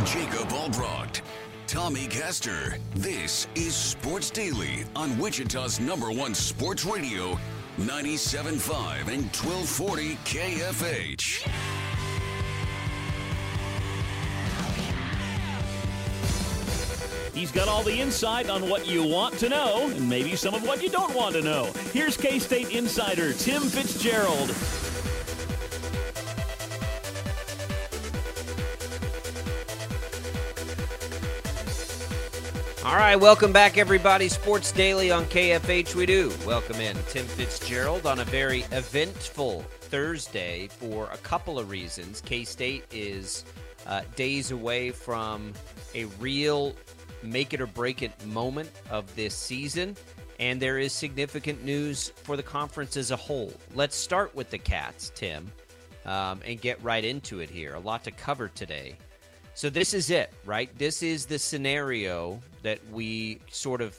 Jacob Albrocht, Tommy Castor. This is Sports Daily on Wichita's number one sports radio, 97.5 and 1240 KFH. He's got all the insight on what you want to know and maybe some of what you don't want to know. Here's K State insider Tim Fitzgerald. All right, welcome back, everybody. Sports Daily on KFH. We do welcome in Tim Fitzgerald on a very eventful Thursday for a couple of reasons. K State is uh, days away from a real make it or break it moment of this season, and there is significant news for the conference as a whole. Let's start with the Cats, Tim, um, and get right into it here. A lot to cover today. So this is it, right? This is the scenario that we sort of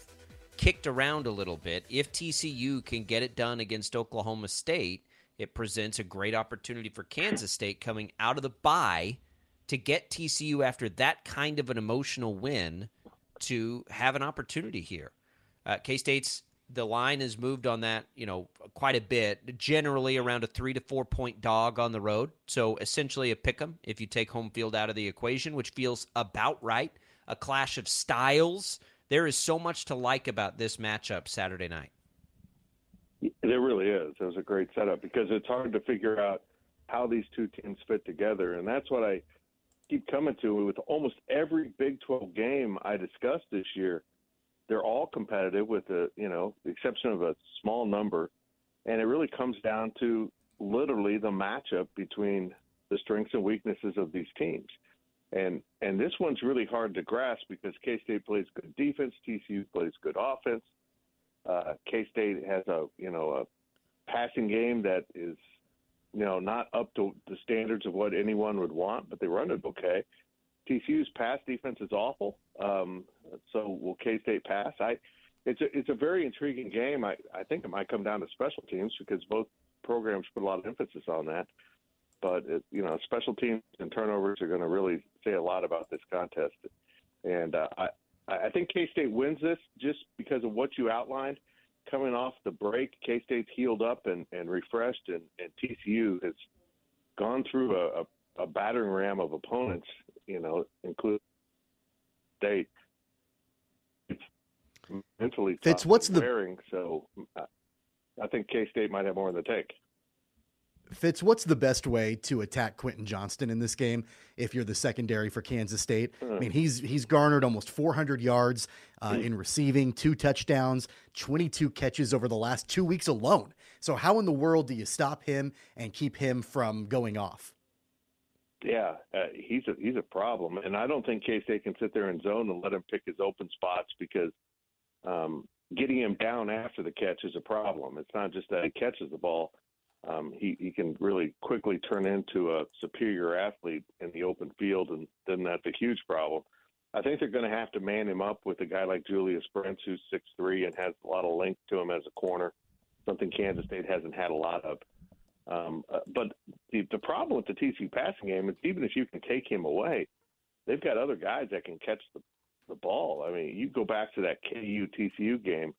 kicked around a little bit. If TCU can get it done against Oklahoma State, it presents a great opportunity for Kansas State coming out of the bye to get TCU after that kind of an emotional win to have an opportunity here. Uh, K State's the line has moved on that, you know, quite a bit. Generally around a three to four point dog on the road. So essentially a pick 'em if you take home field out of the equation, which feels about right. A clash of styles. There is so much to like about this matchup Saturday night. There really is. It was a great setup because it's hard to figure out how these two teams fit together, and that's what I keep coming to with almost every Big 12 game I discuss this year they're all competitive with the you know the exception of a small number, and it really comes down to literally the matchup between the strengths and weaknesses of these teams. And and this one's really hard to grasp because K State plays good defense, TCU plays good offense. Uh, K State has a you know a passing game that is you know not up to the standards of what anyone would want, but they run it okay. TCU's pass defense is awful. Um, so will K State pass? I it's a it's a very intriguing game. I I think it might come down to special teams because both programs put a lot of emphasis on that. But it, you know, special teams and turnovers are going to really say a lot about this contest. And uh, I I think K State wins this just because of what you outlined. Coming off the break, K State's healed up and, and refreshed, and, and TCU has gone through a, a, a battering ram of opponents, you know, including State It's mentally Fitz, what's the wearing? So I think K State might have more in the tank. Fitz, what's the best way to attack Quentin Johnston in this game if you're the secondary for Kansas State? I mean, he's he's garnered almost 400 yards uh, in receiving, two touchdowns, 22 catches over the last two weeks alone. So how in the world do you stop him and keep him from going off? Yeah, uh, he's a he's a problem, and I don't think K State can sit there in zone and let him pick his open spots because um, getting him down after the catch is a problem. It's not just that he catches the ball. Um, he, he can really quickly turn into a superior athlete in the open field, and then that's a huge problem. I think they're going to have to man him up with a guy like Julius Brents, who's six three and has a lot of length to him as a corner, something Kansas State hasn't had a lot of. Um, uh, but the, the problem with the TCU passing game is even if you can take him away, they've got other guys that can catch the the ball. I mean, you go back to that KU TCU game.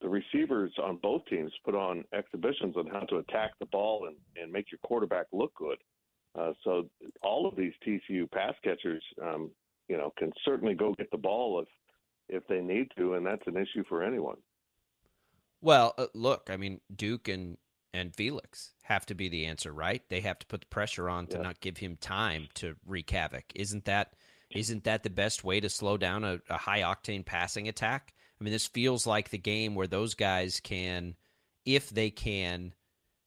The receivers on both teams put on exhibitions on how to attack the ball and, and make your quarterback look good. Uh, so all of these TCU pass catchers, um, you know, can certainly go get the ball if if they need to, and that's an issue for anyone. Well, uh, look, I mean, Duke and and Felix have to be the answer, right? They have to put the pressure on to yeah. not give him time to wreak havoc. Isn't that isn't that the best way to slow down a, a high octane passing attack? I mean, this feels like the game where those guys can, if they can,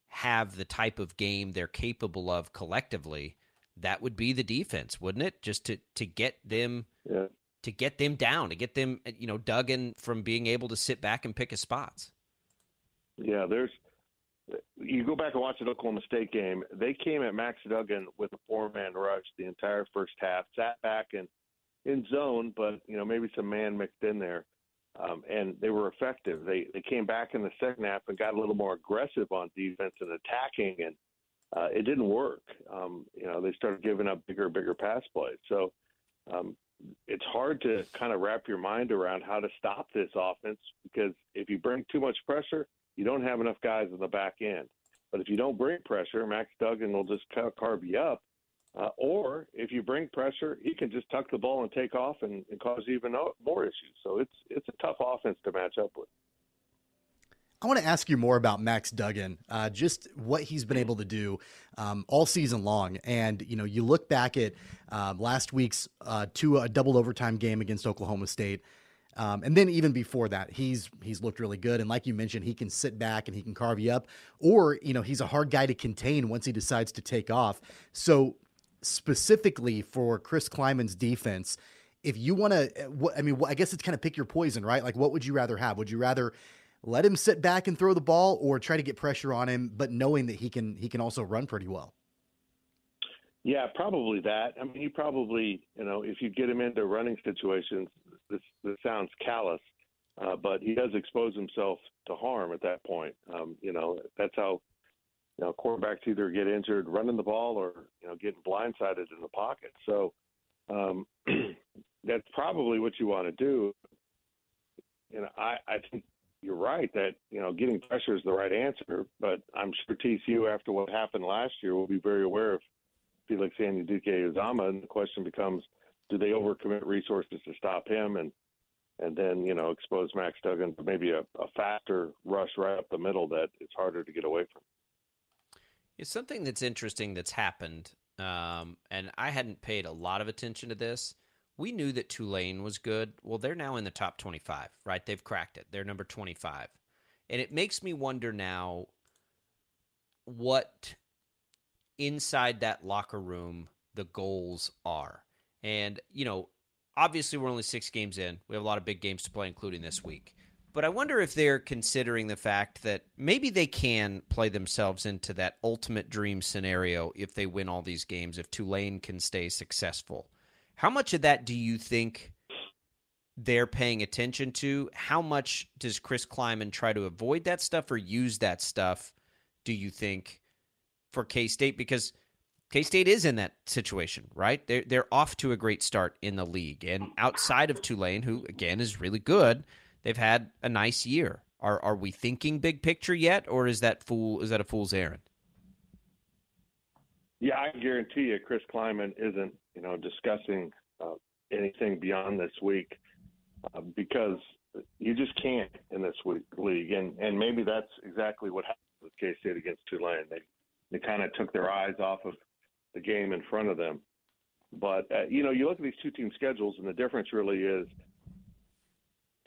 have the type of game they're capable of collectively. That would be the defense, wouldn't it? Just to to get them yeah. to get them down, to get them you know dug in from being able to sit back and pick his spots. Yeah, there's you go back and watch the Oklahoma State game. They came at Max Duggan with a four-man rush the entire first half, sat back and in zone, but you know maybe some man mixed in there, um, and they were effective. They they came back in the second half and got a little more aggressive on defense and attacking, and uh, it didn't work. Um, you know they started giving up bigger, bigger pass plays. So um, it's hard to kind of wrap your mind around how to stop this offense because if you bring too much pressure, you don't have enough guys in the back end. But if you don't bring pressure, Max Duggan will just carve you up. Uh, or if you bring pressure, he can just tuck the ball and take off and, and cause even more issues. So it's it's a tough offense to match up with. I want to ask you more about Max Duggan, uh, just what he's been able to do um, all season long. And you know, you look back at uh, last week's uh, two a double overtime game against Oklahoma State, um, and then even before that, he's he's looked really good. And like you mentioned, he can sit back and he can carve you up, or you know, he's a hard guy to contain once he decides to take off. So specifically for Chris Klieman's defense if you want to, I mean, I guess it's kind of pick your poison, right? Like, what would you rather have? Would you rather let him sit back and throw the ball or try to get pressure on him, but knowing that he can he can also run pretty well. Yeah, probably that. I mean, he probably, you know, if you get him into running situations, this this sounds callous, uh, but he does expose himself to harm at that point. Um, you know, that's how you know quarterbacks either get injured running the ball or you know getting blindsided in the pocket. So um, that's probably what you want to do. Know, I I think you're right that you know getting pressure is the right answer, but I'm sure TCU after what happened last year will be very aware of Felix Anudike-Uzomah, and the question becomes, do they overcommit resources to stop him and and then you know expose Max Duggan to maybe a, a faster rush right up the middle that it's harder to get away from. It's something that's interesting that's happened, um, and I hadn't paid a lot of attention to this we knew that Tulane was good. Well, they're now in the top 25, right? They've cracked it. They're number 25. And it makes me wonder now what inside that locker room the goals are. And, you know, obviously we're only six games in. We have a lot of big games to play, including this week. But I wonder if they're considering the fact that maybe they can play themselves into that ultimate dream scenario if they win all these games, if Tulane can stay successful. How much of that do you think they're paying attention to? How much does Chris Klieman try to avoid that stuff or use that stuff, do you think, for K State? Because K State is in that situation, right? They're, they're off to a great start in the league. And outside of Tulane, who, again, is really good, they've had a nice year. Are, are we thinking big picture yet, or is that fool is that a fool's errand? Yeah, I guarantee you, Chris Klieman isn't, you know, discussing uh, anything beyond this week uh, because you just can't in this week, league, and and maybe that's exactly what happened with K State against Tulane. They they kind of took their eyes off of the game in front of them. But uh, you know, you look at these two team schedules, and the difference really is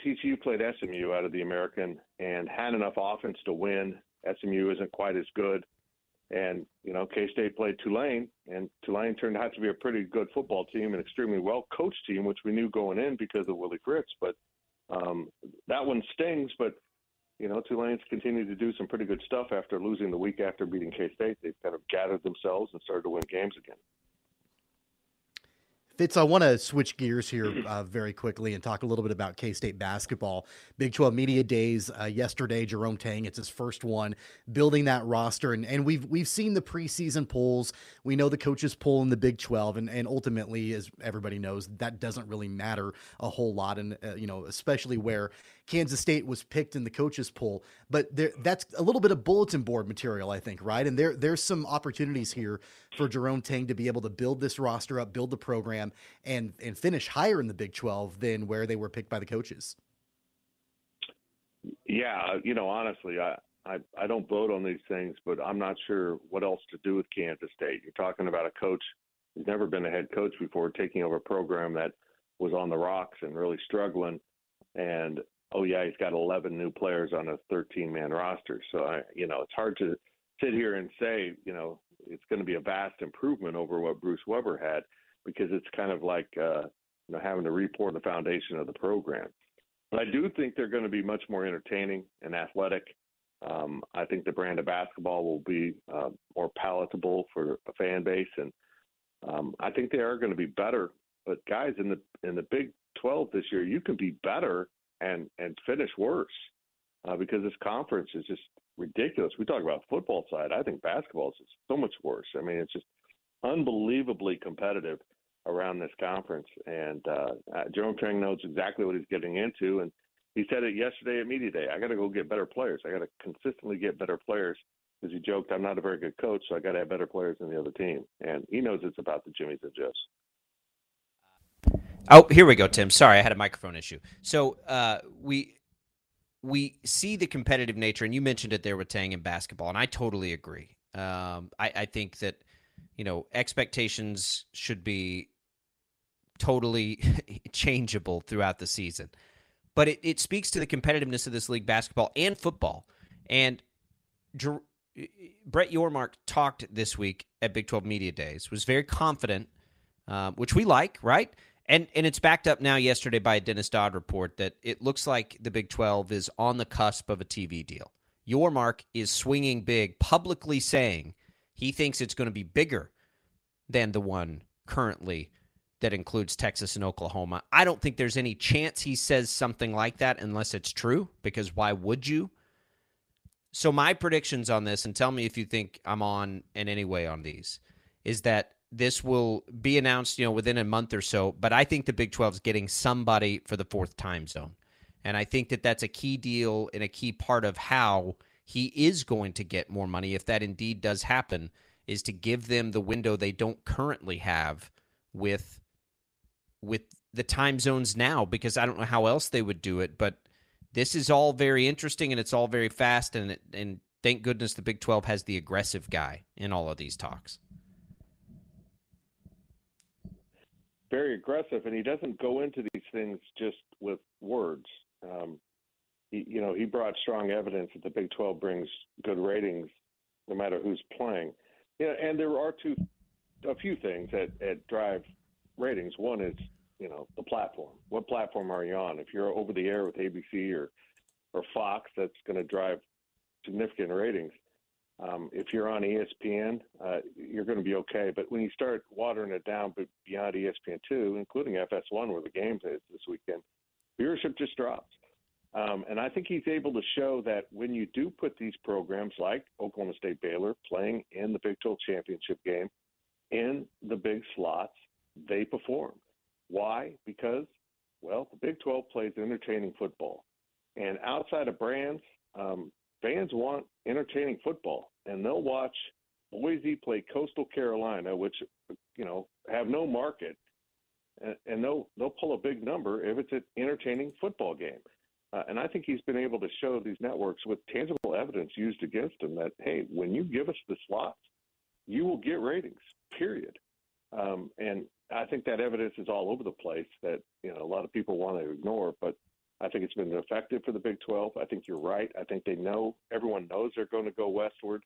TCU played SMU out of the American and had enough offense to win. SMU isn't quite as good. And, you know, K State played Tulane, and Tulane turned out to be a pretty good football team, an extremely well coached team, which we knew going in because of Willie Fritz. But um, that one stings. But, you know, Tulane's continued to do some pretty good stuff after losing the week after beating K State. They've kind of gathered themselves and started to win games again. Fitz, I want to switch gears here uh, very quickly and talk a little bit about K State basketball. Big 12 Media Days uh, yesterday, Jerome Tang, it's his first one, building that roster. And, and we've we've seen the preseason polls. We know the coaches poll in the Big 12. And, and ultimately, as everybody knows, that doesn't really matter a whole lot. And, uh, you know, especially where Kansas State was picked in the coaches poll. But there, that's a little bit of bulletin board material, I think, right? And there there's some opportunities here for Jerome Tang to be able to build this roster up, build the program, and and finish higher in the Big 12 than where they were picked by the coaches. Yeah, uh, you know, honestly, I, I I don't vote on these things, but I'm not sure what else to do with Kansas State. You're talking about a coach who's never been a head coach before, taking over a program that was on the rocks and really struggling. And oh yeah, he's got 11 new players on a 13 man roster. So I, you know, it's hard to sit here and say, you know, it's going to be a vast improvement over what Bruce Weber had because it's kind of like, uh, you know, having to report the foundation of the program. But I do think they're going to be much more entertaining and athletic. Um, I think the brand of basketball will be uh, more palatable for a fan base, and um, I think they are going to be better. But guys, in the in the Big 12 this year, you can be better and and finish worse uh, because this conference is just ridiculous. We talk about football side. I think basketball is so much worse. I mean, it's just unbelievably competitive. Around this conference. And uh, Jerome Tang knows exactly what he's getting into. And he said it yesterday at media day. I got to go get better players. I got to consistently get better players. Because he joked, I'm not a very good coach, so I got to have better players than the other team. And he knows it's about the Jimmys and Jeffs. Oh, here we go, Tim. Sorry, I had a microphone issue. So uh, we we see the competitive nature, and you mentioned it there with Tang in basketball, and I totally agree. Um, I, I think that you know expectations should be totally changeable throughout the season, but it, it speaks to the competitiveness of this league, basketball and football. And Jer- Brett Yormark talked this week at Big 12 Media Days, was very confident, uh, which we like, right? And and it's backed up now yesterday by a Dennis Dodd report that it looks like the Big 12 is on the cusp of a TV deal. Yormark is swinging big, publicly saying he thinks it's going to be bigger than the one currently that includes Texas and Oklahoma. I don't think there's any chance he says something like that unless it's true, because why would you? So my predictions on this, and tell me if you think I'm on in any way on these, is that this will be announced, you know, within a month or so. But I think the Big 12 is getting somebody for the fourth time zone, and I think that that's a key deal and a key part of how he is going to get more money if that indeed does happen. Is to give them the window they don't currently have with with the time zones now, because I don't know how else they would do it. But this is all very interesting and it's all very fast, and and thank goodness the Big 12 has the aggressive guy in all of these talks. very aggressive, and he doesn't go into these things just with words. Um, he, you know, he brought strong evidence that the Big 12 brings good ratings, no matter who's playing. Yeah, and there are two, a few things that, that drive ratings. One is, you know, the platform. What platform are you on? If you're over the air with ABC or or Fox, that's going to drive significant ratings. Um, if you're on ESPN, uh, you're going to be okay. But when you start watering it down beyond ESPN2, including FS1, where the game is this weekend, viewership just drops. Um, and I think he's able to show that when you do put these programs like Oklahoma State Baylor playing in the Big 12 championship game in the big slots, they perform. Why? Because, well, the Big 12 plays entertaining football. And outside of brands, um, fans want entertaining football, and they'll watch Boise play Coastal Carolina, which you know have no market, and, and they'll they'll pull a big number if it's an entertaining football game. Uh, and I think he's been able to show these networks with tangible evidence used against him that hey, when you give us the slots, you will get ratings. Period. Um, and I think that evidence is all over the place that you know a lot of people want to ignore, but I think it's been effective for the Big 12. I think you're right. I think they know, everyone knows they're going to go westward.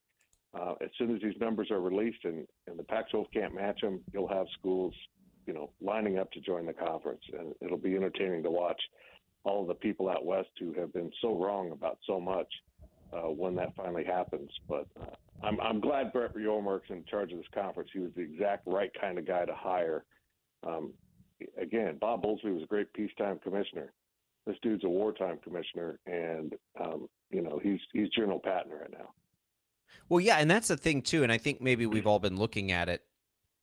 Uh, as soon as these numbers are released and, and the Pac 12 can't match them, you'll have schools, you know, lining up to join the conference. And it'll be entertaining to watch all the people out west who have been so wrong about so much uh, when that finally happens. But uh, I'm, I'm glad Brett Yormark's in charge of this conference. He was the exact right kind of guy to hire. Um, again, Bob Bowlesby was a great peacetime commissioner this dude's a wartime commissioner, and um, you know he's he's General Patton right now. Well, yeah, and that's the thing too, and I think maybe we've all been looking at it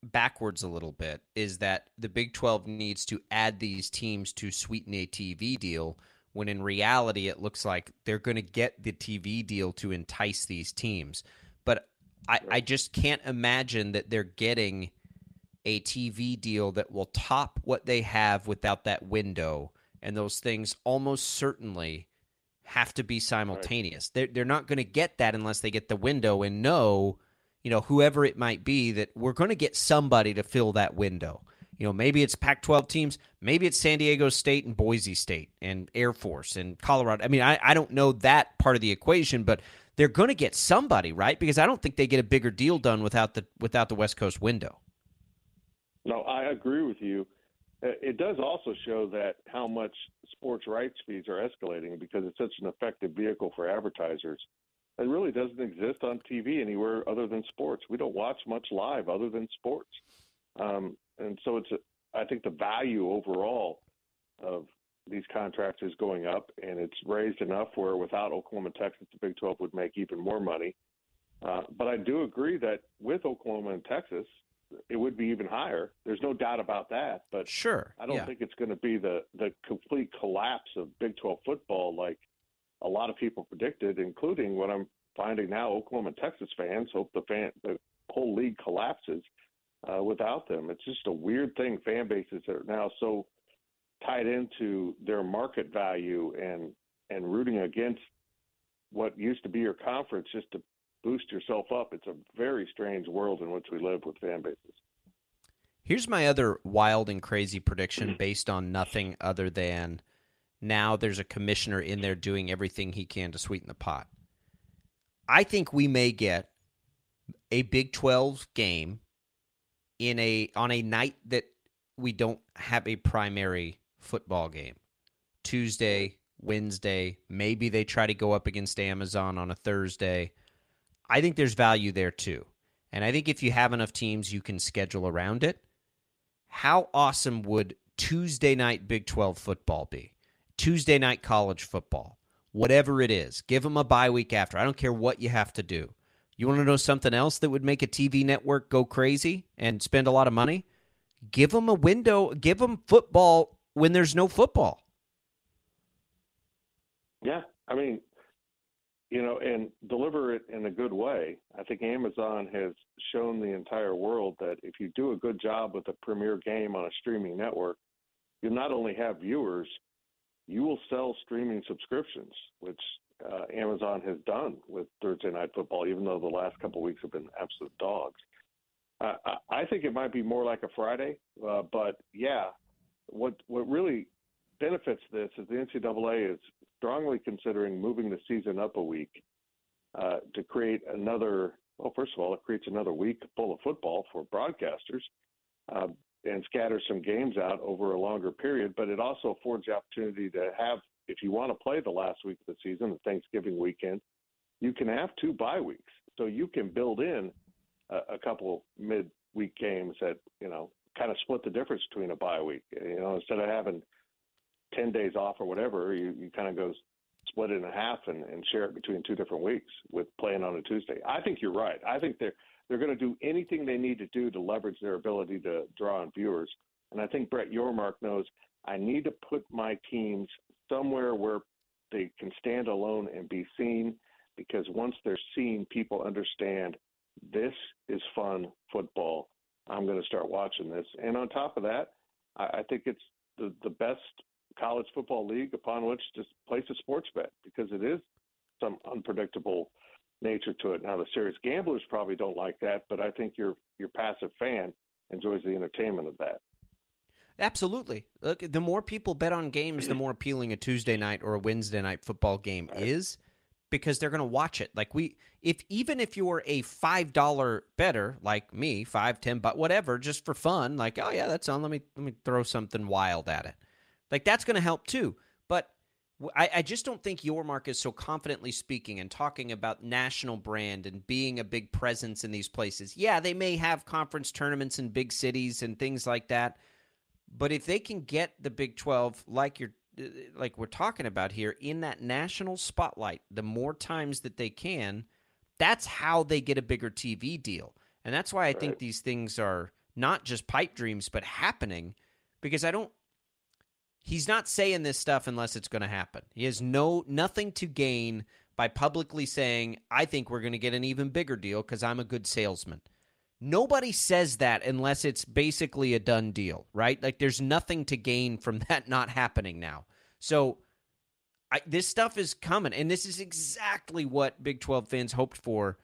backwards a little bit. Is that the Big Twelve needs to add these teams to sweeten a TV deal? When in reality, it looks like they're going to get the TV deal to entice these teams. I, I just can't imagine that they're getting a TV deal that will top what they have without that window and those things almost certainly have to be simultaneous. Right. They're, they're not going to get that unless they get the window and know, you know, whoever it might be, that we're going to get somebody to fill that window. You know, maybe it's Pac 12 teams, maybe it's San Diego State and Boise State and Air Force and Colorado. I mean, I, I don't know that part of the equation, but they're going to get somebody, right? Because I don't think they get a bigger deal done without the without the West Coast window. No, I agree with you. Uh, it does also show that how much sports rights fees are escalating because it's such an effective vehicle for advertisers. It really doesn't exist on TV anywhere other than sports. We don't watch much live other than sports, um, and so it's. A, I think the value overall of these contracts is going up, and it's raised enough where without Oklahoma and Texas, the Big 12 would make even more money. Uh, but I do agree that with Oklahoma and Texas, it would be even higher. There's no doubt about that. But sure, I don't yeah. think it's going to be the the complete collapse of Big 12 football like a lot of people predicted, including what I'm finding now. Oklahoma and Texas fans hope the fan the whole league collapses uh, without them. It's just a weird thing. Fan bases are now so tied into their market value and and rooting against what used to be your conference just to boost yourself up. It's a very strange world in which we live with fan bases. Here's my other wild and crazy prediction mm-hmm. based on nothing other than now there's a commissioner in there doing everything he can to sweeten the pot. I think we may get a Big 12 game in a on a night that we don't have a primary football game. Tuesday, Wednesday, maybe they try to go up against Amazon on a Thursday. I think there's value there too. And I think if you have enough teams, you can schedule around it. How awesome would Tuesday night Big 12 football be? Tuesday night college football, whatever it is. Give them a bye week after. I don't care what you have to do. You want to know something else that would make a TV network go crazy and spend a lot of money? Give them a window, give them football when there's no football. Yeah, I mean, you know, and deliver it in a good way. I think Amazon has shown the entire world that if you do a good job with a premier game on a streaming network, you'll not only have viewers, you will sell streaming subscriptions, which uh, Amazon has done with Thursday Night Football, even though the last couple of weeks have been absolute dogs. Uh, I think it might be more like a Friday, uh, but yeah, what what really benefits this is the NCAA is strongly considering moving the season up a week uh, to create another. Well, first of all, it creates another week full of football for broadcasters uh, and scatters some games out over a longer period. But it also affords the opportunity to have, if you want to play the last week of the season, the Thanksgiving weekend, you can have two bye weeks, so you can build in a, a couple mid-week games that you know kind of split the difference between a bye week. You know, instead of having 10 days off or whatever, you, you kind of go split it in half and, and share it between two different weeks with playing on a Tuesday. I think you're right. I think they're they're going to do anything they need to do to leverage their ability to draw on viewers. And I think Brett Yormark knows I need to put my teams somewhere where they can stand alone and be seen because once they're seen, people understand this is fun football. I'm going to start watching this. And on top of that, I, I think it's the, the best college football league upon which to place a sports bet because it is some unpredictable nature to it. Now the serious gamblers probably don't like that, but I think your your passive fan enjoys the entertainment of that. Absolutely. Look, the more people bet on games, the more appealing a Tuesday night or a Wednesday night football game right. is because they're going to watch it. Like we if even if you're a $5 better like me, 5, 10 but whatever, just for fun, like, oh yeah, that's on, let me let me throw something wild at it. Like that's going to help too. But I, I, just don't think Yormark is so confidently speaking and talking about national brand and being a big presence in these places. Yeah, they may have conference tournaments in big cities and things like that, but if they can get the Big Twelve like you're like we're talking about here in that national spotlight, the more times that they can, that's how they get a bigger TV deal. And that's why I right. think these things are not just pipe dreams, but happening. Because I don't he's not saying this stuff unless it's going to happen. He has no nothing to gain by publicly saying, "I think we're going to get an even bigger deal because I'm a good salesman." Nobody says that unless it's basically a done deal, right? Like there's nothing to gain from that not happening now. So I, this stuff is coming, and this is exactly what Big 12 fans hoped for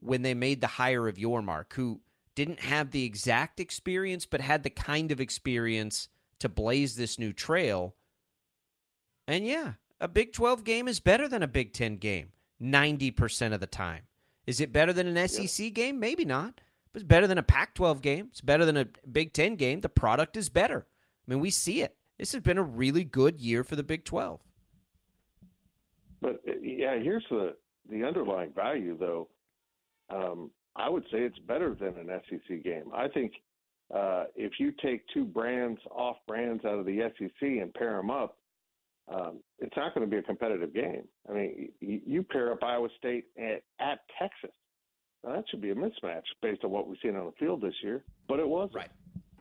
when they made the hire of Yormark, who didn't have the exact experience, but had the kind of experience to blaze this new trail. And yeah, a Big 12 game is better than a Big 10 game 90% of the time. Is it better than an SEC yeah. game? Maybe not. But it's better than a Pac 12 game. It's better than a Big 10 game. The product is better. I mean, we see it. This has been a really good year for the Big 12. But uh, yeah, here's the the underlying value, though. Um, I would say it's better than an SEC game. I think uh, if you take two brands off brands out of the SEC and pair them up, um, it's not going to be a competitive game. I mean, you, you pair up Iowa State at, at Texas. Now, that should be a mismatch based on what we've seen on the field this year. but it wasn't. Right.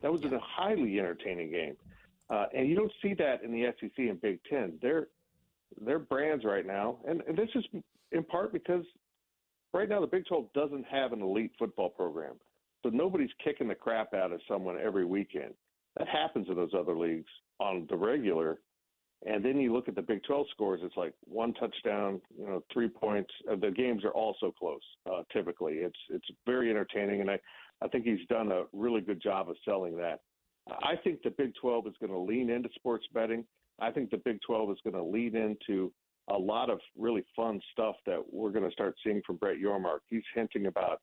That was a highly entertaining game, uh, and you don't see that in the SEC and Big Ten. They're they're brands right now, and, and this is in part because right now the Big 12 doesn't have an elite football program, so nobody's kicking the crap out of someone every weekend. That happens in those other leagues on the regular. And then you look at the Big 12 scores, it's like one touchdown, you know, three points. Uh, the games are also close, uh, typically. It's it's very entertaining, and I, I think he's done a really good job of selling that. I think the Big 12 is going to lean into sports betting. I think the Big 12 is going to lean into a lot of really fun stuff that we're going to start seeing from Brett Yormark. He's hinting about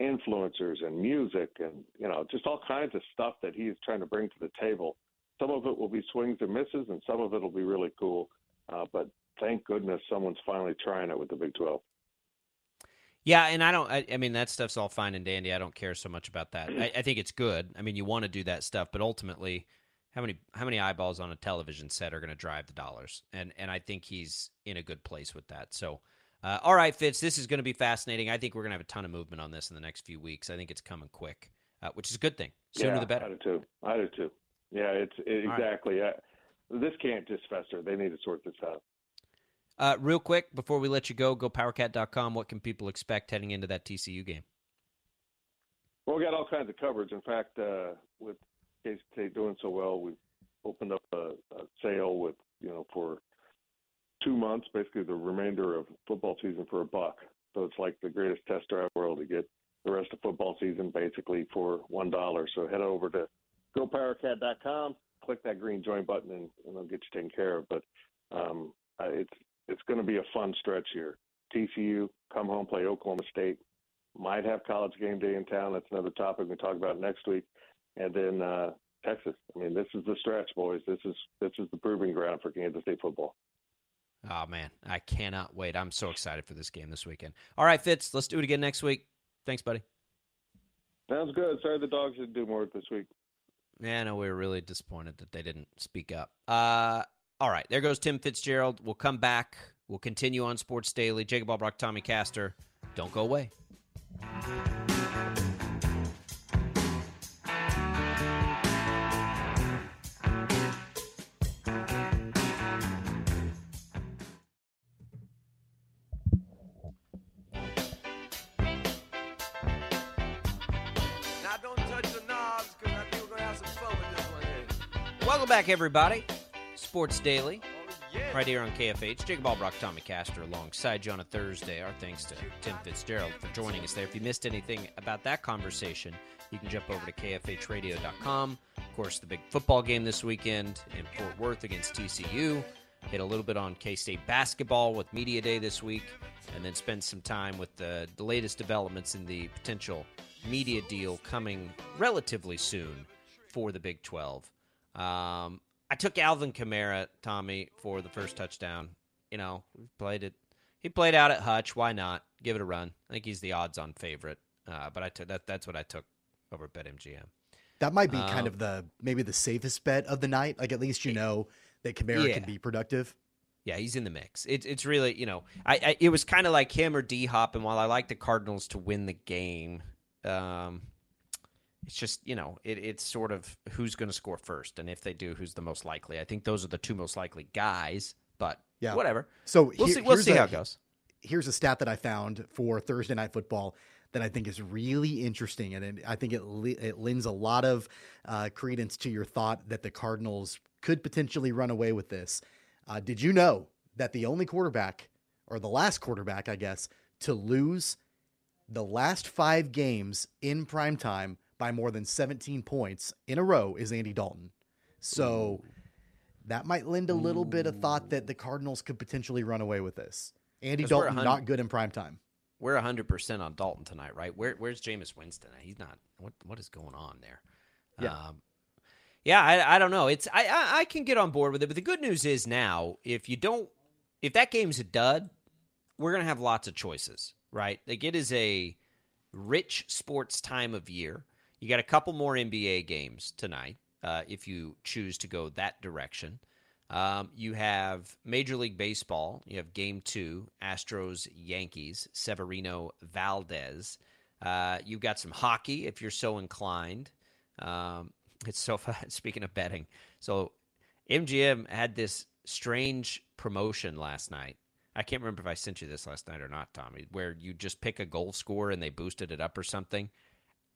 influencers and music and you know just all kinds of stuff that he's trying to bring to the table some of it will be swings and misses, and some of it will be really cool. Uh, but thank goodness someone's finally trying it with the Big 12. Yeah, and I don't. I, I, mean, that stuff's all fine and dandy. I don't care so much about that. I, I think it's good. I mean, you want to do that stuff, but ultimately, how many how many eyeballs on a television set are going to drive the dollars? And and I think he's in a good place with that. So, uh, all right, Fitz, this is going to be fascinating. I think we're going to have a ton of movement on this in the next few weeks. I think it's coming quick, uh, which is a good thing. Sooner yeah, the better. I do too. I do too. Yeah, it's it, exactly. Right. this can't just fester. They need to sort this out. Uh, real quick, before we let you go, go powercat.com. What can people expect heading into that TCU game? Well, we got all kinds of coverage. In fact, uh, with K State doing so well, we opened up a, a sale with you know for two months, basically the remainder of football season for a buck. So it's like the greatest tester in the world to get the rest of football season basically for one dollar. So head over to gopowercat.com, click that green join button, and, and they'll get you taken care of. But um, it's it's going to be a fun stretch here. TCU come home play Oklahoma State. Might have college game day in town. That's another topic we talk about next week. And then uh, Texas. I mean, this is the stretch, boys. This is this is the proving ground for Kansas State football. Oh man, I cannot wait. I'm so excited for this game this weekend. All right, Fitz, let's do it again next week. Thanks, buddy. Sounds good. Sorry the dogs didn't do more this week. Yeah, no, we were really disappointed that they didn't speak up. Uh, all right, there goes Tim Fitzgerald. We'll come back. We'll continue on Sports Daily. Jacob Albrock, Tommy Castor. Don't go away. Everybody. Sports Daily, right here on KFH. Jacob Albrock, Tommy Castor, alongside you on a Thursday. Our thanks to Tim Fitzgerald for joining us there. If you missed anything about that conversation, you can jump over to KFHradio.com. Of course, the big football game this weekend in Fort Worth against TCU. Hit a little bit on K State basketball with Media Day this week, and then spend some time with the, the latest developments in the potential media deal coming relatively soon for the Big 12. Um, I took Alvin Kamara, Tommy, for the first touchdown. You know, we played it. He played out at Hutch. Why not? Give it a run. I think he's the odds-on favorite. Uh, but I took that. That's what I took over BetMGM. That might be um, kind of the maybe the safest bet of the night. Like at least you know that Kamara yeah. can be productive. Yeah, he's in the mix. It's it's really you know I, I it was kind of like him or D Hop, and while I like the Cardinals to win the game, um, it's just you know it, it's sort of who's going to score first and if they do who's the most likely? I think those are the two most likely guys but yeah. whatever. So we'll see, we'll see a, how it goes. here's a stat that i found for thursday night football that i think is really interesting and it, i think it, it lends a lot of uh, credence to your thought that the cardinals could potentially run away with this. Uh, did you know that the only quarterback or the last quarterback i guess to lose the last five games in prime time by more than 17 points in a row is Andy Dalton. So that might lend a little Ooh. bit of thought that the Cardinals could potentially run away with this. Andy Dalton not good in prime time. We're 100% on Dalton tonight, right? Where, where's Jameis Winston? He's not. What what is going on there? Yeah. Um, yeah, I, I don't know. It's I, I I can get on board with it, but the good news is now if you don't if that game's a dud, we're gonna have lots of choices, right? Like it is a rich sports time of year. You got a couple more NBA games tonight uh, if you choose to go that direction. Um, you have Major League Baseball. You have Game Two, Astros Yankees, Severino Valdez. Uh, you've got some hockey if you're so inclined. Um, it's so fun. Speaking of betting, so MGM had this strange promotion last night. I can't remember if I sent you this last night or not, Tommy, where you just pick a goal score and they boosted it up or something.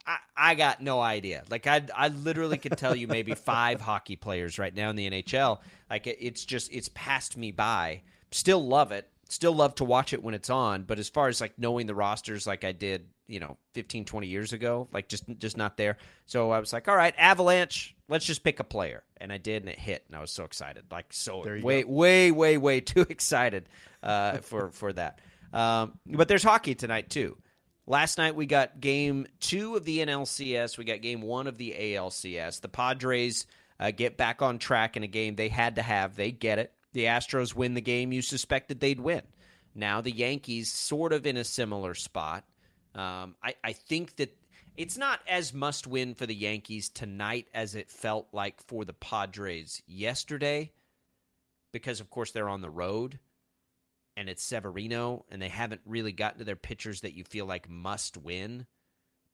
I, I got no idea. Like I, I literally could tell you maybe five hockey players right now in the NHL. Like it, it's just it's passed me by. Still love it. Still love to watch it when it's on. But as far as like knowing the rosters, like I did, you know, 15, 20 years ago, like just just not there. So I was like, all right, Avalanche. Let's just pick a player, and I did, and it hit, and I was so excited, like so way, go. way, way, way too excited uh, for for that. Um, but there's hockey tonight too. Last night we got game two of the NLCS. We got game one of the ALCS. The Padres uh, get back on track in a game they had to have. They get it. The Astros win the game you suspected they'd win. Now the Yankees sort of in a similar spot. Um, I, I think that it's not as must win for the Yankees tonight as it felt like for the Padres yesterday, because of course they're on the road and it's Severino, and they haven't really gotten to their pitchers that you feel like must win.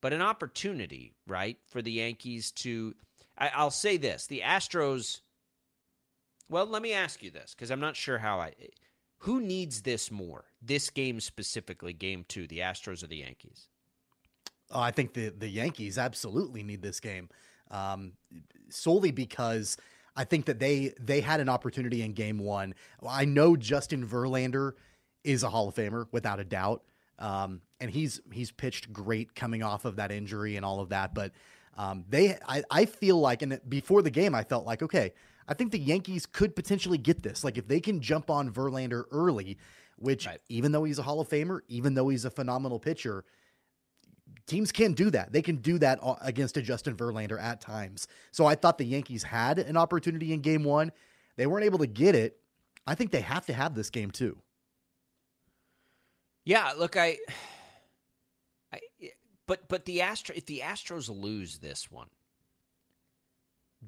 But an opportunity, right, for the Yankees to. I, will say this: the Astros. Well, let me ask you this because I'm not sure how I. Who needs this more? This game specifically, game two, the Astros or the Yankees? Oh, I think the the Yankees absolutely need this game, um, solely because I think that they they had an opportunity in game one. I know Justin Verlander is a Hall of Famer without a doubt. Um, and he's he's pitched great coming off of that injury and all of that. But um, they I, I feel like and before the game I felt like okay, I think the Yankees could potentially get this. Like if they can jump on Verlander early, which right. even though he's a Hall of Famer, even though he's a phenomenal pitcher, teams can do that. They can do that uh, against a Justin Verlander at times. So I thought the Yankees had an opportunity in game one. They weren't able to get it. I think they have to have this game too. Yeah, look, I, I, but but the Astro, if the Astros lose this one,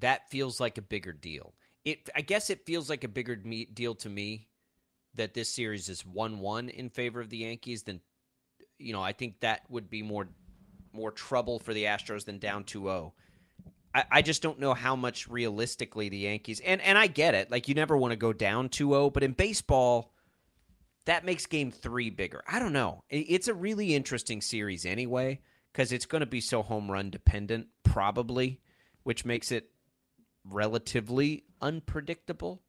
that feels like a bigger deal. It, I guess, it feels like a bigger me, deal to me that this series is one-one in favor of the Yankees than, you know, I think that would be more more trouble for the Astros than down 2-0. I, I just don't know how much realistically the Yankees and and I get it. Like you never want to go down 2-0, but in baseball, that makes game three bigger. I don't know. It's a really interesting series anyway, because it's going to be so home run dependent, probably, which makes it relatively unpredictable.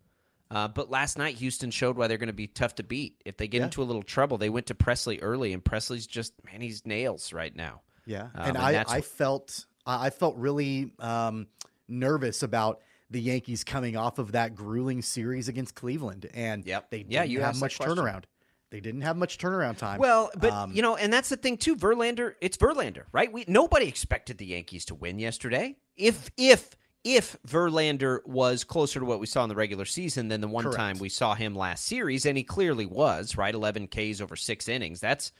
Uh, but last night, Houston showed why they're going to be tough to beat. If they get yeah. into a little trouble, they went to Pressly early, and Pressly's just man, he's nails right now. Yeah, um, and, and I, I felt I felt really um, nervous about the Yankees coming off of that grueling series against Cleveland, and yep. they didn't yeah, you have much turnaround. They didn't have much turnaround time. Well, but um, you know, and that's the thing too. Verlander, it's Verlander, right? We nobody expected the Yankees to win yesterday. If if if Verlander was closer to what we saw in the regular season than the one correct. time we saw him last series, and he clearly was, right? Eleven Ks over six innings. That's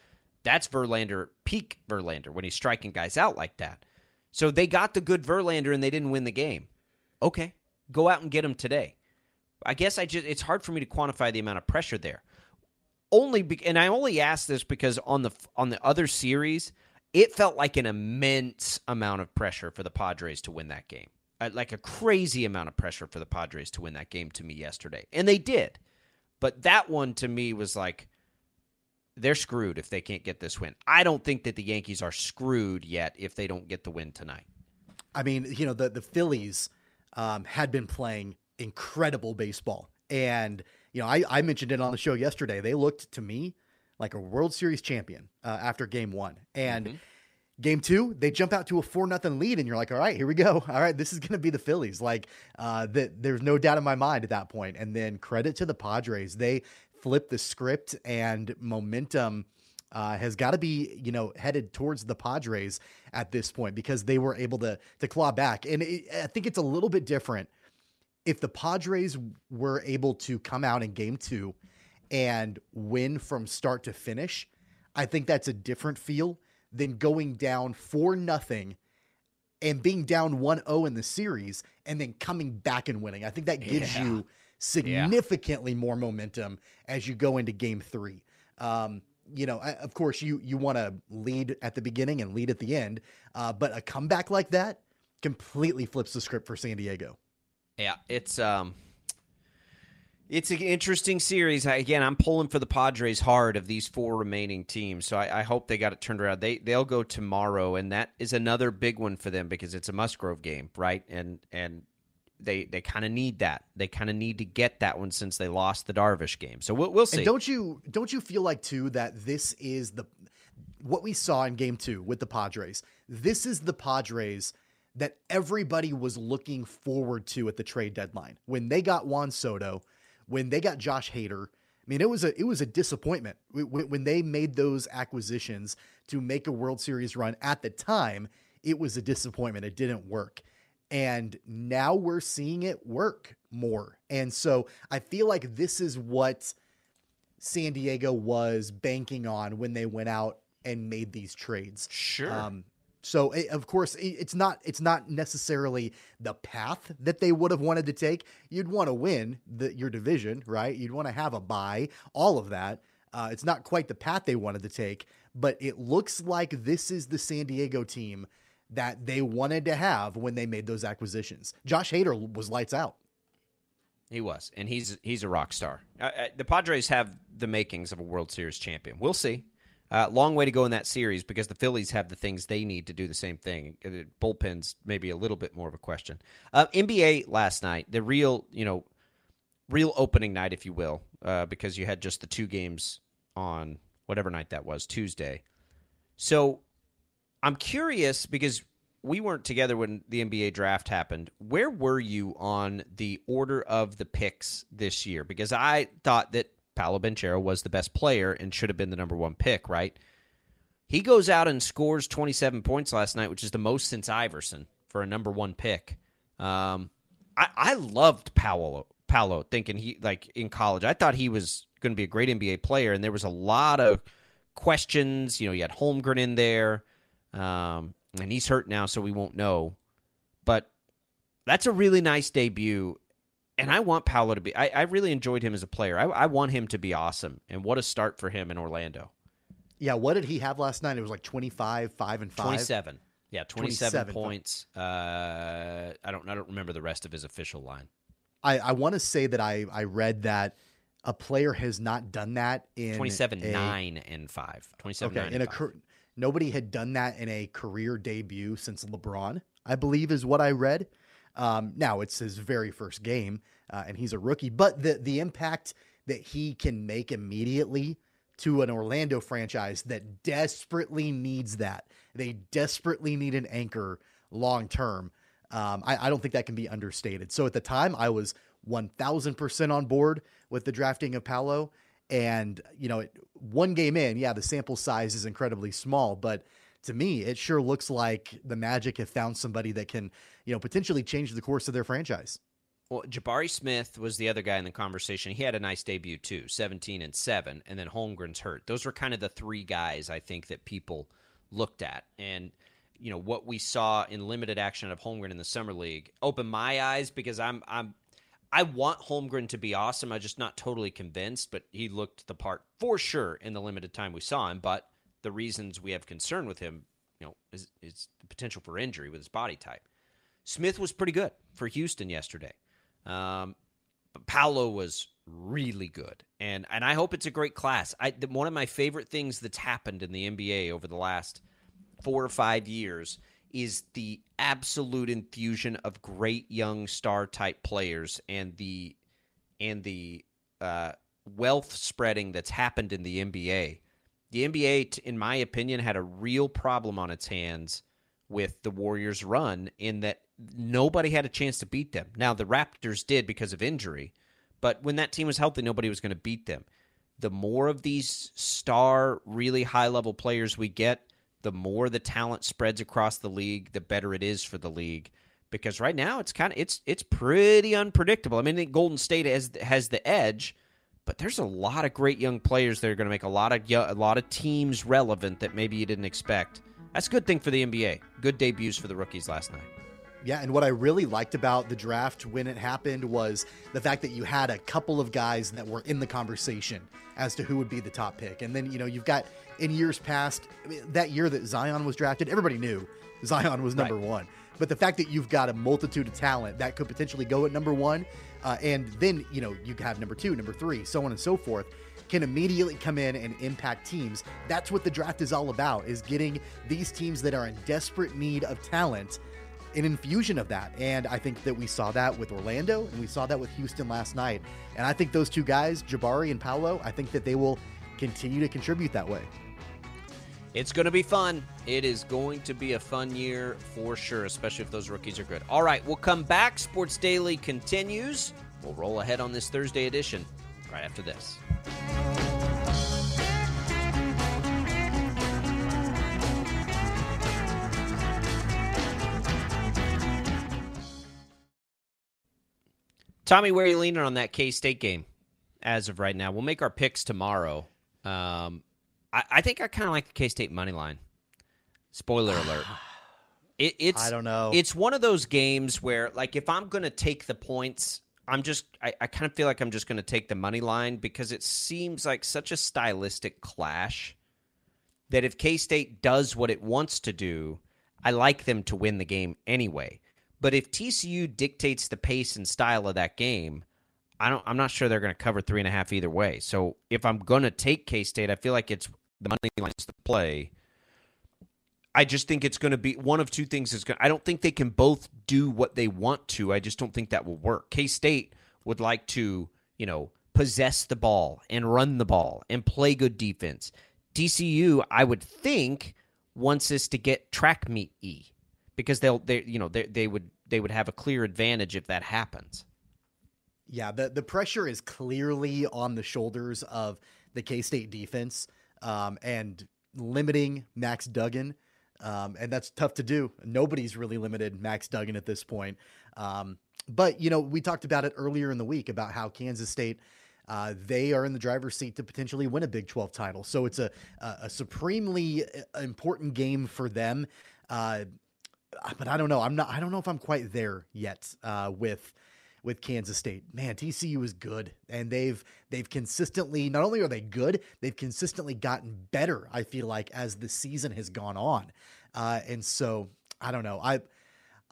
that's Verlander peak Verlander when he's striking guys out like that. So they got the good Verlander and they didn't win the game. Okay, go out and get him today. I guess I just it's hard for me to quantify the amount of pressure there. Only be, and I only ask this because on the on the other series, it felt like an immense amount of pressure for the Padres to win that game. Uh, like a crazy amount of pressure for the Padres to win that game to me yesterday. And they did. But that one to me was like they're screwed if they can't get this win. I don't think that the Yankees are screwed yet if they don't get the win tonight. I mean, you know, the the Phillies um, had been playing incredible baseball, and you know, I, I mentioned it on the show yesterday. They looked to me like a World Series champion uh, after Game One, and. Mm-hmm. Game two, they jump out to a four nothing lead, and you're like, "All right, here we go. All right, this is going to be the Phillies." Like, uh, that there's no doubt in my mind at that point. And then credit to the Padres, they flip the script and momentum uh, has got to be you know headed towards the Padres at this point because they were able to to claw back, and it, I think it's a little bit different if the Padres were able to come out in Game Two and win from start to finish. I think that's a different feel than going down for nothing and being down 1-0 in the series and then coming back and winning. I think that gives yeah. you significantly yeah. more momentum as you go into game three. Um, you know, of course, you you want to lead at the beginning and lead at the end, uh, but a comeback like that completely flips the script for San Diego. Yeah, it's um it's an interesting series. I, again, I'm pulling for the Padres hard of these four remaining teams, so I, I, hope they got it turned around. They they'll go tomorrow, and that is another big one for them because it's a Musgrove game, right? And and they they kind of need that. They kind of need to get that one since they lost the Darvish game. So we'll we'll see. And don't you don't you feel like too that this is the what we saw in Game Two with the Padres? This is the Padres that everybody was looking forward to at the trade deadline when they got Juan Soto when they got Josh Hader, I mean, it was a it was a disappointment when they made those acquisitions to make a World Series run. At the time, it was a disappointment. It didn't work, and now we're seeing it work more. And so I feel like this is what San Diego was banking on when they went out and made these trades. Sure. Um, so of course it's not it's not necessarily the path that they would have wanted to take. You'd want to win the, your division, right? You'd want to have a buy, all of that. Uh, it's not quite the path they wanted to take, but it looks like this is the San Diego team that they wanted to have when they made those acquisitions. Josh Hader was lights out. He was, and he's he's a rock star. Uh, uh the Padres have the makings of a World Series champion. We'll see. Uh, long way to go in that series because the Phillies have the things they need to do the same thing. Uh, bullpens maybe a little bit more of a question. Uh, NBA last night, the real you know, real opening night, if you will, uh, because you had just the two games on whatever night that was, Tuesday. So I'm curious because we weren't together when the NBA draft happened. Where were you on the order of the picks this year? Because I thought that Paolo Banchero was the best player and should have been the number one pick, right? He goes out and scores 27 points last night, which is the most since Iverson for a number one pick. Um, I, I loved Paolo, Paolo, thinking he, like in college, I thought he was going to be a great NBA player, and there was a lot of questions. You know, you had Holmgren in there, um, and he's hurt now, so we won't know. But that's a really nice debut and I want Paolo to be. I, I really enjoyed him as a player. I, I want him to be awesome. And what a start for him in Orlando. Yeah, what did he have last night? It was like 25, 5 and 5. 27. Yeah, 27, 27. points. Uh, I don't I don't remember the rest of his official line. I, I want to say that I, I read that a player has not done that in 27 a, 9 and 5. 27 okay, in a five. Nobody had done that in a career debut since LeBron, I believe is what I read. Um, now it's his very first game, uh, and he's a rookie, but the the impact that he can make immediately to an Orlando franchise that desperately needs that. They desperately need an anchor long term. Um, I, I, don't think that can be understated. So at the time, I was 1000% on board with the drafting of Paolo. And, you know, one game in, yeah, the sample size is incredibly small, but to me, it sure looks like the Magic have found somebody that can, you know, potentially change the course of their franchise. Well, Jabari Smith was the other guy in the conversation. He had a nice debut too, 17 and 7, and then Holmgren's hurt. Those were kind of the three guys I think that people looked at. And you know, what we saw in limited action of Holmgren in the summer league opened my eyes because I'm I'm I want Holmgren to be awesome. I'm just not totally convinced, but he looked the part for sure in the limited time we saw him, but the reasons we have concern with him, you know, is, is the potential for injury with his body type. Smith was pretty good for Houston yesterday. Um, but Paolo was really good, and and I hope it's a great class. I one of my favorite things that's happened in the NBA over the last four or five years is the absolute infusion of great young star type players and the and the uh, wealth spreading that's happened in the NBA. The NBA, in my opinion, had a real problem on its hands with the Warriors' run in that nobody had a chance to beat them. Now, the Raptors did because of injury, but when that team was healthy, nobody was going to beat them. The more of these star, really high level players we get, the more the talent spreads across the league, the better it is for the league. Because right now it's kind of it's it's pretty unpredictable. I mean, Golden State has has the edge, but there's a lot of great young players that are going to make a lot of a lot of teams relevant that maybe you didn't expect. That's a good thing for the NBA. Good debuts for the rookies last night. Yeah, and what I really liked about the draft when it happened was the fact that you had a couple of guys that were in the conversation as to who would be the top pick. And then, you know, you've got in years past, I mean, that year that Zion was drafted, everybody knew Zion was number right. one. But the fact that you've got a multitude of talent that could potentially go at number one, uh, and then you know you have number two, number three, so on and so forth, can immediately come in and impact teams. That's what the draft is all about: is getting these teams that are in desperate need of talent an infusion of that. And I think that we saw that with Orlando and we saw that with Houston last night. And I think those two guys, Jabari and Paolo, I think that they will continue to contribute that way. It's going to be fun. It is going to be a fun year for sure, especially if those rookies are good. All right, we'll come back. Sports Daily continues. We'll roll ahead on this Thursday edition right after this. Tommy, where are you leaning on that K State game as of right now? We'll make our picks tomorrow. Um, I, I think I kind of like the K State money line. Spoiler alert. It, it's I don't know. It's one of those games where, like, if I'm going to take the points, I'm just I, I kind of feel like I'm just going to take the money line because it seems like such a stylistic clash that if K State does what it wants to do, I like them to win the game anyway. But if TCU dictates the pace and style of that game, I don't. I'm not sure they're going to cover three and a half either way. So if I'm going to take K State, I feel like it's the money lines to play. I just think it's going to be one of two things. Is going. I don't think they can both do what they want to. I just don't think that will work. K State would like to, you know, possess the ball and run the ball and play good defense. TCU, I would think, wants us to get track meet e because they'll they you know they they would they would have a clear advantage if that happens. Yeah, the the pressure is clearly on the shoulders of the K State defense, um, and limiting Max Duggan, um, and that's tough to do. Nobody's really limited Max Duggan at this point. Um, but you know, we talked about it earlier in the week about how Kansas State. Uh, they are in the driver's seat to potentially win a Big 12 title. So it's a, a, supremely uh, important game for them. Uh, but I don't know. I'm not. I don't know if I'm quite there yet uh, with with Kansas State. Man, TCU is good, and they've they've consistently not only are they good, they've consistently gotten better. I feel like as the season has gone on, uh, and so I don't know. I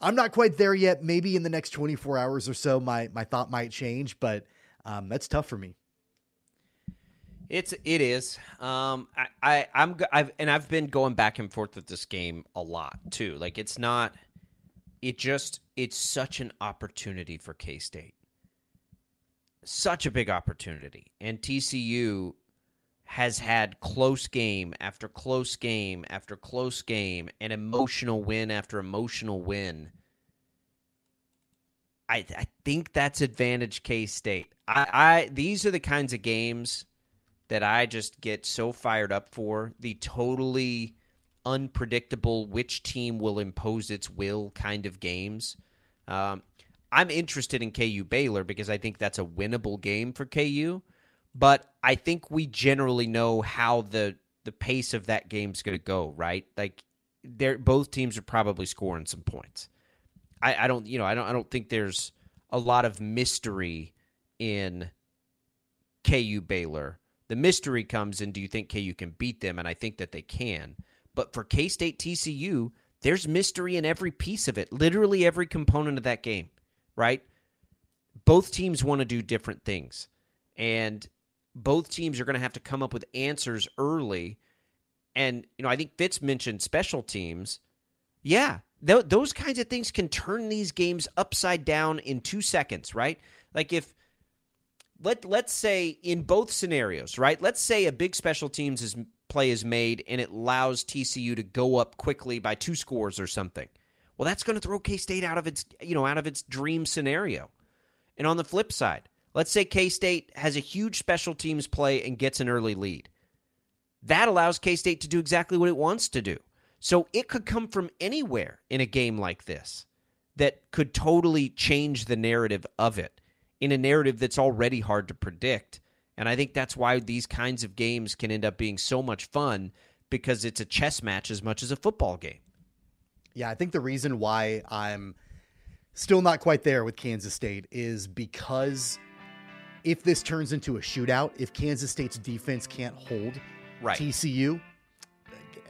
I'm not quite there yet. Maybe in the next 24 hours or so, my my thought might change, but um, that's tough for me. It's it is. Um, I, I I'm I've and I've been going back and forth with this game a lot too. Like it's not. It just it's such an opportunity for K State. Such a big opportunity, and TCU has had close game after close game after close game, and emotional win after emotional win. I I think that's advantage K State. I, I these are the kinds of games that I just get so fired up for. The totally unpredictable which team will impose its will kind of games. Um, I'm interested in KU Baylor because I think that's a winnable game for KU, but I think we generally know how the the pace of that game's going to go, right? Like they're both teams are probably scoring some points. I, I don't, you know, I don't, I don't think there's a lot of mystery in KU Baylor. The mystery comes in do you think KU can beat them? And I think that they can. But for K State TCU, there's mystery in every piece of it, literally every component of that game, right? Both teams want to do different things. And both teams are going to have to come up with answers early. And, you know, I think Fitz mentioned special teams. Yeah, th- those kinds of things can turn these games upside down in two seconds, right? Like if let let's say in both scenarios, right? Let's say a big special teams is, play is made and it allows TCU to go up quickly by two scores or something. Well, that's going to throw K State out of its you know out of its dream scenario. And on the flip side, let's say K State has a huge special teams play and gets an early lead. That allows K State to do exactly what it wants to do. So it could come from anywhere in a game like this that could totally change the narrative of it in a narrative that's already hard to predict. And I think that's why these kinds of games can end up being so much fun because it's a chess match as much as a football game. Yeah, I think the reason why I'm still not quite there with Kansas State is because if this turns into a shootout, if Kansas State's defense can't hold right. TCU,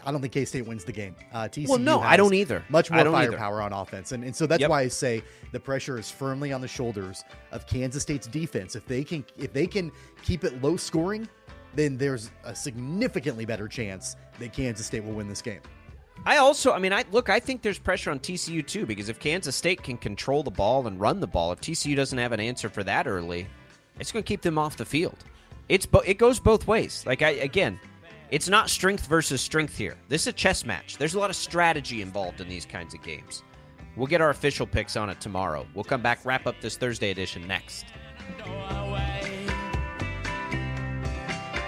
I don't think K State wins the game. Uh, TCU Well, no, I don't either. Much more don't either. firepower on offense, and and so that's Yep. why I say the pressure is firmly on the shoulders of Kansas State's defense. If they can if they can keep it low scoring, then there's a significantly better chance that Kansas State will win this game. I also, I mean, I look, I think there's pressure on TCU too because if Kansas State can control the ball and run the ball, if TCU doesn't have an answer for that early, it's going to keep them off the field. It's bo- it goes both ways. Like I again, it's not strength versus strength here. This is a chess match. There's a lot of strategy involved in these kinds of games. We'll get our official picks on it tomorrow. We'll come back, wrap up this Thursday edition next.